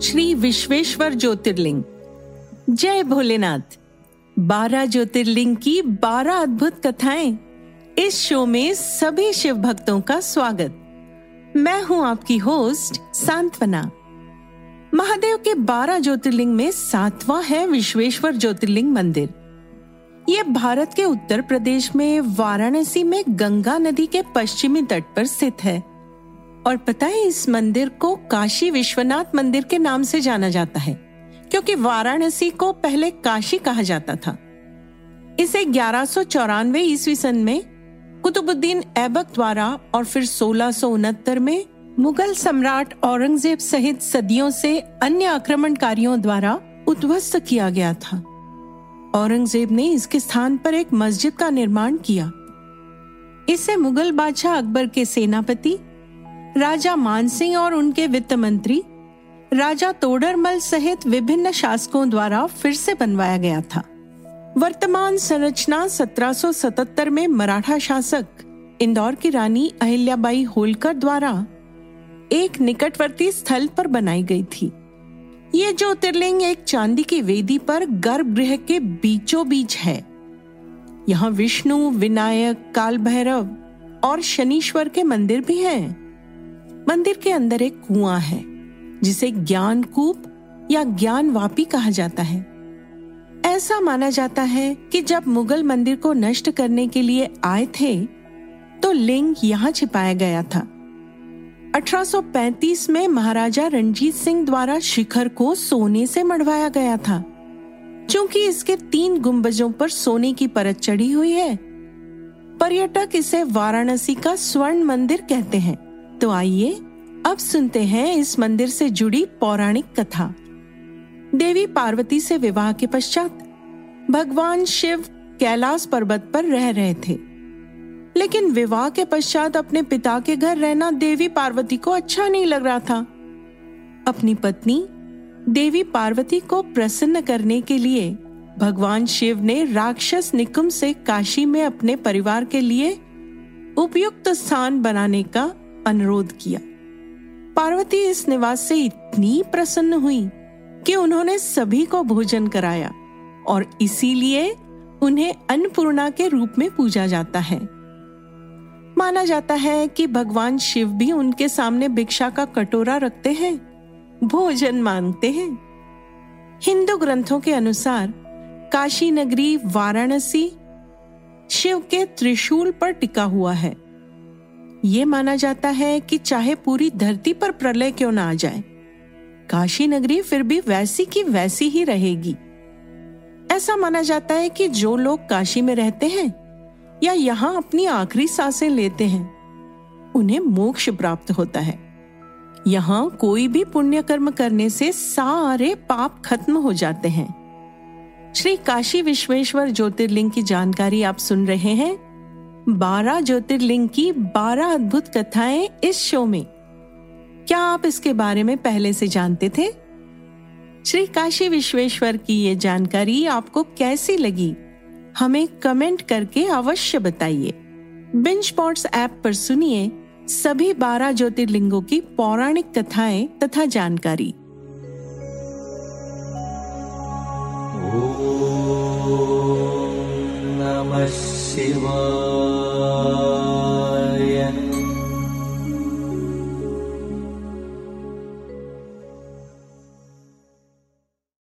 श्री विश्वेश्वर ज्योतिर्लिंग। जय भोलेनाथ। बारह ज्योतिर्लिंग की बारह अद्भुत कथाएँ। इस शो में सभी शिव भक्तों का स्वागत। मैं हूँ आपकी होस्ट सांत्वना। महादेव के बारह ज्योतिर्लिंग में सातवां है विश्वेश्वर ज्योतिर्लिंग मंदिर। ये भारत के उत्तर प्रदेश में वाराणसी में गंगा नदी के पश्चिमी तट पर स्थित है। और पता है इस मंदिर को काशी विश्वनाथ मंदिर के नाम से जाना जाता है, क्योंकि वाराणसी को पहले काशी कहा जाता था। इसे ग्यारह सौ चौरानवे ईस्वी सन में कुतुबुद्दीन ऐबक द्वारा और फिर सोलह सो उनहत्तर में मुगल सम्राट औरंगज़ेब सहित सदियों से अन्य आक्रमणकारियों द्वारा उद्ध्वस्त किया गया था। औरंगज़ेब ने इसके स्थान पर एक मस्जिद का निर्माण किया। इसे मुगल बादशाह अकबर के सेनापति, राजा मानसिंह और उनके वित्त मंत्री, राजा तोडरमल सहित विभिन्न शासकों द्वारा फिर से बनवाया गया था। वर्तमान संरचना 1777 में मराठा शासक इंदौर की रानी अहिल्याबाई होलकर द्वारा एक निकटवर्ती स्थल पर बनाई गई थी। ये ज्योतिर्लिंग एक चांदी की वेदी पर गर्भगृह के बीचों बीच है। यहाँ विष्णु, विनायक काल भैरव और शनीश्वर के मंदिर भी हैं। मंदिर के अंदर एक कुआँ है, जिसे ज्ञान कूप या ज्ञान वापी कहा जाता है। ऐसा माना जाता है कि जब मुगल मंदिर को नष्ट करने के लिए आए थे तो लिंग यहाँ छिपाया गया था। 1835 में महाराजा रणजीत सिंह द्वारा शिखर को सोने से मढ़वाया गया था। क्योंकि इसके तीन गुंबजों पर सोने की परत चढ़ी हुई है, पर्यटक इसे वाराणसी का स्वर्ण मंदिर कहते हैं। तो आइए, अब सुनते हैं इस मंदिर से जुड़ी पौराणिक कथा। देवी पार्वती से विवाह के पश्चात भगवान शिव कैलाश पर्वत पर रह रहे थे। लेकिन विवाह के पश्चात अपने पिता के घर रहना देवी पार्वती को अच्छा नहीं लग रहा था। अपनी पत्नी, देवी पार्वती को प्रसन्न करने के लिए, भगवान शिव ने राक्षस निकुम से काशी में अपने परिवार के लिए उपयुक्त स्थान बनाने का अनुरोध किया। पार्वती इस निवास से इतनी प्रसन्न हुई कि उन्होंने सभी को भोजन कराया और इसीलिए उन्हें अन्नपूर्णा के रूप में पूजा जाता है। माना जाता है कि भगवान शिव भी उनके सामने भिक्षा का कटोरा रखते हैं, भोजन मांगते हैं। हिंदू ग्रंथों के अनुसार काशी नगरी वाराणसी शिव के त्रिशूल पर टिका हुआ है। ये माना जाता है कि चाहे पूरी धरती पर प्रलय क्यों ना आ जाए, काशी नगरी फिर भी वैसी की वैसी ही रहेगी। ऐसा माना जाता है कि जो लोग काशी में रहते हैं या यहाँ अपनी आखिरी साँसें लेते हैं, उन्हें मोक्ष प्राप्त होता है। यहाँ कोई भी पुण्य कर्म करने से सारे पाप खत्म हो जाते हैं। श्री काशी विश्वेश्वर ज्योतिर्लिंग की जानकारी आप सुन रहे हैं। बारह ज्योतिर्लिंग की बारह अद्भुत कथाएँ इस शो में। क्या आप इसके बारे में पहले से जानते थे? श्री काशी विश्वेश्वर की ये जानकारी आपको कैसी लगी? हमें कमेंट करके अवश्य बताइए। बिंच पॉट्स ऐप पर सुनिए सभी बारह ज्योतिर्लिंगों की पौराणिक कथाएँ तथा जानकारी। शिवाय।